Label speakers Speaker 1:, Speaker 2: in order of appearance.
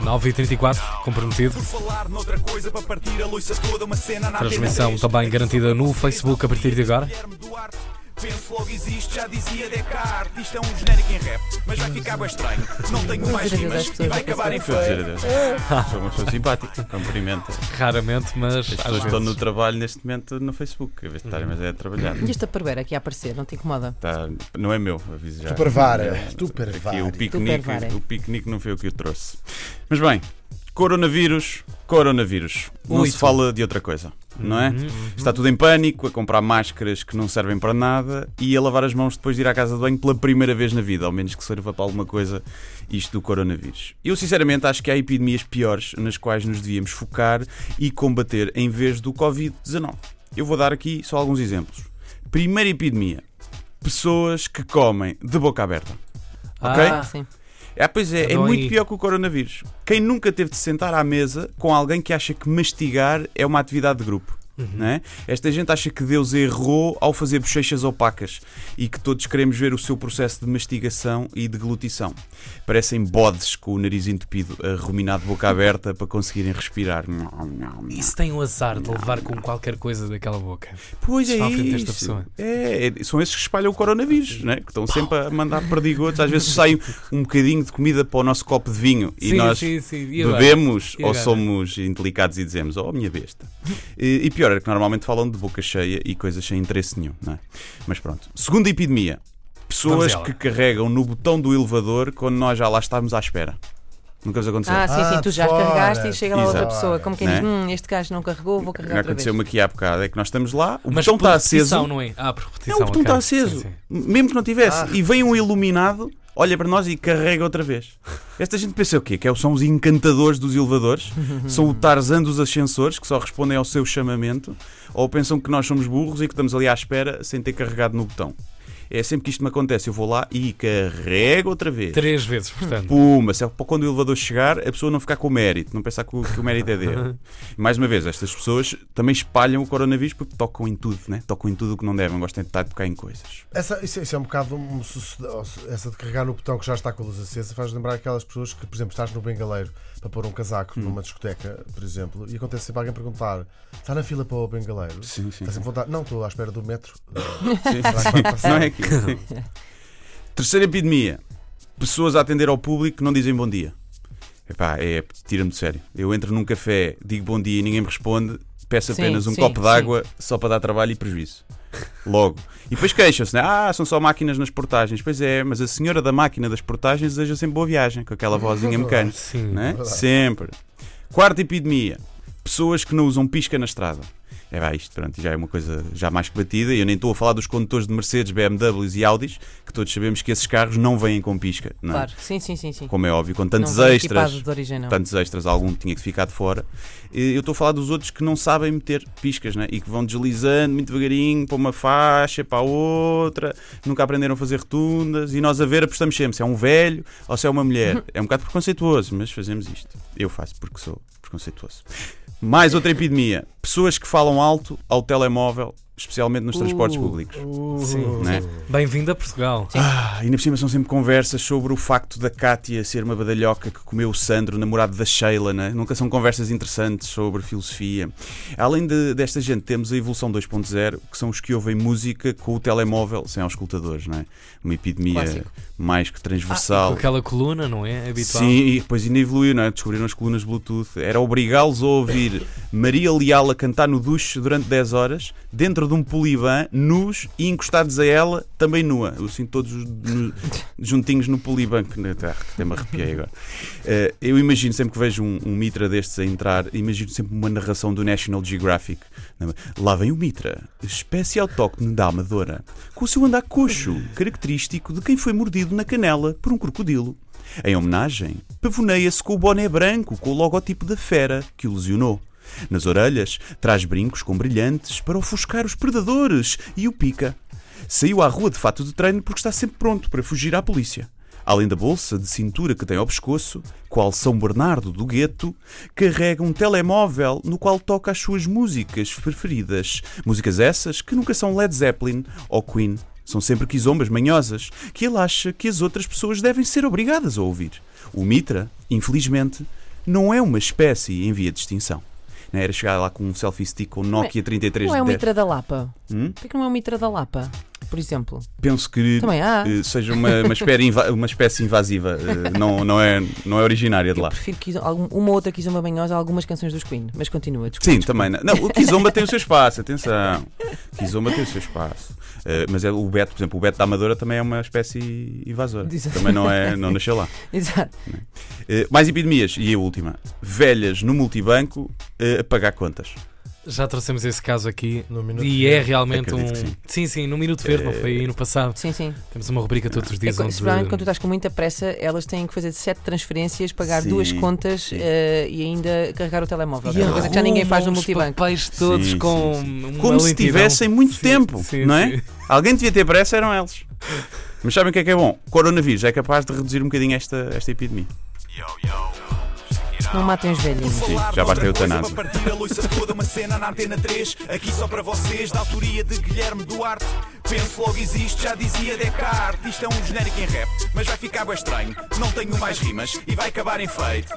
Speaker 1: 9h34, comprometido.
Speaker 2: Coisa toda,
Speaker 1: Transmissão também
Speaker 2: 3.
Speaker 1: garantida no Facebook a partir de agora.
Speaker 2: Penso logo existe, já dizia Descartes. Isto é um genérico em rap, mas vai ficar bem estranho. Não tenho mais rimas e vai acabar em
Speaker 3: Foi
Speaker 2: feio.
Speaker 3: adeus. Sou uma pessoa simpática, cumprimenta.
Speaker 1: Raramente, mas
Speaker 3: As pessoas estão no trabalho neste momento no Facebook, em vez de estarem mas é a trabalhar.
Speaker 4: E esta parveira aqui a aparecer, não te incomoda?
Speaker 3: Tá, não é meu, aviso já.
Speaker 5: Tu parvara,
Speaker 3: É,
Speaker 5: tu
Speaker 3: Aqui
Speaker 5: parvara.
Speaker 3: o piquenique, o piquenique não foi o que eu trouxe. Mas bem, coronavírus, coronavírus. Não
Speaker 1: Ui,
Speaker 3: se fala de outra coisa, não é?
Speaker 1: Uhum, uhum.
Speaker 3: Está tudo em pânico, a comprar máscaras que não servem para nada e a lavar as mãos depois de ir à casa de banho pela primeira vez na vida, ao menos que sirva para alguma coisa isto do coronavírus. Eu sinceramente acho que há epidemias piores nas quais nos devíamos focar e combater em vez do Covid-19. Eu vou dar aqui só alguns exemplos. Primeira epidemia: pessoas que comem de boca aberta. Ok?
Speaker 1: Ah,
Speaker 4: Sim.
Speaker 3: Ah, pois é, é muito
Speaker 1: aí.
Speaker 3: pior que o coronavírus. Quem nunca teve de sentar à mesa com alguém que acha que mastigar é uma atividade de grupo? Não é? Esta gente acha que Deus errou ao fazer bochechas opacas e que todos queremos ver o seu processo de mastigação e de deglutição. Parecem bodes com o nariz entupido a ruminar de boca aberta para conseguirem respirar.
Speaker 1: E se tem o azar de levar com qualquer coisa daquela boca?
Speaker 3: Pois é isso. É, é, são esses que espalham o coronavírus, né? que estão sempre a mandar perdigotos. Às vezes sai um bocadinho de comida para o nosso copo de vinho e
Speaker 1: sim,
Speaker 3: nós
Speaker 1: sim, sim. E
Speaker 3: bebemos
Speaker 1: E
Speaker 3: ou somos indelicados e dizemos, oh minha besta. E, e pior é que normalmente falam de boca cheia e coisas sem interesse nenhum, não é? Mas pronto. Segunda epidemia. Pessoas que carregam no botão do elevador quando nós já lá estamos à espera. Nunca vos aconteceu?
Speaker 4: Ah, sim, sim,
Speaker 5: Ah,
Speaker 4: tu já
Speaker 5: fora.
Speaker 4: carregaste e chega lá outra
Speaker 3: Exato.
Speaker 4: pessoa. Como quem
Speaker 3: Né?
Speaker 4: diz, hum, este gajo não carregou, vou carregar outra vez.
Speaker 3: aconteceu-me aqui há bocado. É que nós estamos lá, o
Speaker 1: Mas
Speaker 3: botão
Speaker 1: por
Speaker 3: está aceso.
Speaker 1: repetição, não é? Ah, por repetição.
Speaker 3: Não, o botão
Speaker 1: ok.
Speaker 3: está aceso.
Speaker 1: Sim, sim.
Speaker 3: Mesmo que não tivesse.
Speaker 5: Ah.
Speaker 3: E vem um iluminado, olha para nós e carrega outra vez. Esta gente pensa o quê? Que é- são os encantadores dos elevadores? são o Tarzan dos ascensores que só respondem ao seu chamamento? Ou pensam que nós somos burros e que estamos ali à espera sem ter carregado no botão? É sempre que isto me acontece. Eu vou lá e carrego outra vez.
Speaker 1: Três vezes, portanto.
Speaker 3: Puma, se é para quando o elevador chegar, a pessoa não ficar com o mérito, não pensar que o, que o mérito é dele. E mais uma vez, estas pessoas também espalham o coronavírus porque tocam em tudo, né? tocam em tudo o que não devem, gostam de estar a tocar em coisas.
Speaker 5: Essa, isso, isso é um bocado um essa de carregar no botão que já está com a luz acesa faz lembrar aquelas pessoas que, por exemplo, estás no bengaleiro para pôr um casaco
Speaker 3: Hum.
Speaker 5: numa discoteca, por exemplo, e acontece sempre alguém perguntar: está na fila para o bengaleiro?
Speaker 3: Sim, sim.
Speaker 5: Está sempre vontade. Não, estou à espera do metro.
Speaker 3: Sim,
Speaker 5: que passar?
Speaker 3: Não é aqui. Terceira epidemia. Pessoas a atender ao público que não dizem bom dia. Epá, é, tira-me de sério. Eu entro num café, digo bom dia e ninguém me responde, peço
Speaker 4: Sim,
Speaker 3: apenas um
Speaker 4: sim,
Speaker 3: copo de água só para dar trabalho e prejuízo. Logo. E depois queixam-se, né? Ah, são só máquinas nas portagens. Pois é, mas a senhora da máquina das portagens deseja sempre boa viagem, com aquela vozinha mecânica.
Speaker 1: Sim.
Speaker 3: né? Sempre. Quarta epidemia. Pessoas que não usam pisca na estrada. É pá, isto pronto, já é uma coisa já mais que batida. E eu nem estou a falar dos condutores de Mercedes, BMWs e Audis, que todos sabemos que esses carros não vêm com pisca. Não é?
Speaker 4: Claro, sim, sim, sim. sim.
Speaker 3: Como é óbvio, com tantos
Speaker 4: não
Speaker 3: extras.
Speaker 4: de origem, não.
Speaker 3: Tantos extras, algum tinha que ficar de fora. E Eu estou a falar dos outros que não sabem meter piscas né? e que vão deslizando muito devagarinho para uma faixa, para a outra, nunca aprenderam a fazer rotundas e nós a ver apostamos sempre se é um velho ou se é uma mulher. É um bocado preconceituoso, mas fazemos isto. Eu faço porque sou preconceituoso. Mais outra epidemia: pessoas que falam alto ao telemóvel, especialmente nos transportes
Speaker 1: Uh.
Speaker 3: públicos.
Speaker 1: Sim,
Speaker 3: Né?
Speaker 1: Bem-vindo a Portugal.
Speaker 3: Ah, ainda por cima são sempre conversas sobre o facto da Cátia ser uma badalhoca que comeu o Sandro, namorado da Sheila, né? nunca são conversas interessantes sobre filosofia. Além de- desta gente, temos a evolução 2.0, que são os que ouvem música com o telemóvel sem auscultadores, não é? Uma epidemia
Speaker 4: Clássico.
Speaker 3: mais que
Speaker 1: Com
Speaker 3: transversal.
Speaker 1: aquela coluna, não é? Habitual.
Speaker 3: Sim, e depois ainda evoluiu, não é? Descobriram as colunas Bluetooth. Era obrigá-los a ouvir Maria Leal a cantar no duche durante 10 horas, dentro de um poliban, nus e encostados a ela, também nua. Eu sinto todos nu- juntinhos no poliban, que ah, até me arrepiei agora. Eh, eu imagino sempre que vejo um, um Mitra destes a entrar, imagino sempre uma narração do National Geographic. Lá vem o Mitra, espécie autóctone da Amadora, com o seu andar coxo, característico de quem foi mordido na canela por um crocodilo. Em homenagem, pavoneia-se com o boné branco com o logotipo da fera que o lesionou. Nas orelhas, traz brincos com brilhantes para ofuscar os predadores e o pica. Saiu à rua de fato de treino porque está sempre pronto para fugir à polícia. Além da bolsa de cintura que tem ao pescoço, qual São Bernardo do Gueto, carrega um telemóvel no qual toca as suas músicas preferidas. Músicas essas que nunca são Led Zeppelin ou Queen. São sempre quizombas manhosas que ele acha que as outras pessoas devem ser obrigadas a ouvir. O Mitra, infelizmente, não é uma espécie em via de extinção. Não era chegar lá com um selfie stick com um Nokia 3310.
Speaker 4: Não é o Mitra da Lapa.
Speaker 3: Hum?
Speaker 4: Por que não é o Mitra da Lapa, por exemplo?
Speaker 3: Penso que eh, seja uma, uma, espécie uma espécie invasiva. eh, não, não, é, não é originária de lá.
Speaker 4: Prefiro que uma outra Kizomba banhosa algumas canções dos Queen. Mas continua, desculpa.
Speaker 3: Sim, também. Não, o Kizomba tem o seu espaço, atenção. O Kizomba tem o seu espaço. Eh, mas é o Beto, por exemplo, o Beto da Amadora também é uma espécie invasora.
Speaker 4: Exato.
Speaker 3: Também não, é, não nasceu lá.
Speaker 4: Exato.
Speaker 3: Eh, mais epidemias, e a última. Velhas no multibanco a pagar contas.
Speaker 1: Já trouxemos esse caso aqui.
Speaker 5: No minuto
Speaker 1: E é realmente um.
Speaker 3: Sim.
Speaker 1: Sim, sim, no Minuto Verde, não foi aí no passado.
Speaker 4: Sim, sim.
Speaker 1: Temos uma rubrica todos os
Speaker 4: É,
Speaker 1: dias
Speaker 4: co-
Speaker 1: onde.
Speaker 4: Seguramente quando tu estás com muita pressa, elas têm que fazer sete transferências, pagar
Speaker 3: Sim,
Speaker 4: duas contas eh, e ainda carregar o telemóvel.
Speaker 1: E
Speaker 4: É uma coisa que já ninguém faz no multibanco.
Speaker 1: papéis todos
Speaker 3: Sim,
Speaker 1: com.
Speaker 3: sim,
Speaker 1: uma
Speaker 3: Como se
Speaker 1: lentidão.
Speaker 3: tivessem muito
Speaker 1: Sim,
Speaker 3: tempo,
Speaker 1: sim,
Speaker 3: não é? Alguém devia ter pressa, eram eles. Mas sabem o que é que é bom? Coronavírus é capaz de reduzir um bocadinho esta, esta epidemia.
Speaker 4: Não matem os velhinhos.
Speaker 3: Sim, já basta a eutanásia.
Speaker 2: Para partir a louça toda, uma cena na antena 3. Aqui só para vocês, da autoria de Guilherme Duarte. Penso logo existe, já dizia Descartes. Isto é um genérico em rap, mas vai ficar bem estranho. Não tenho mais rimas e vai acabar em feito.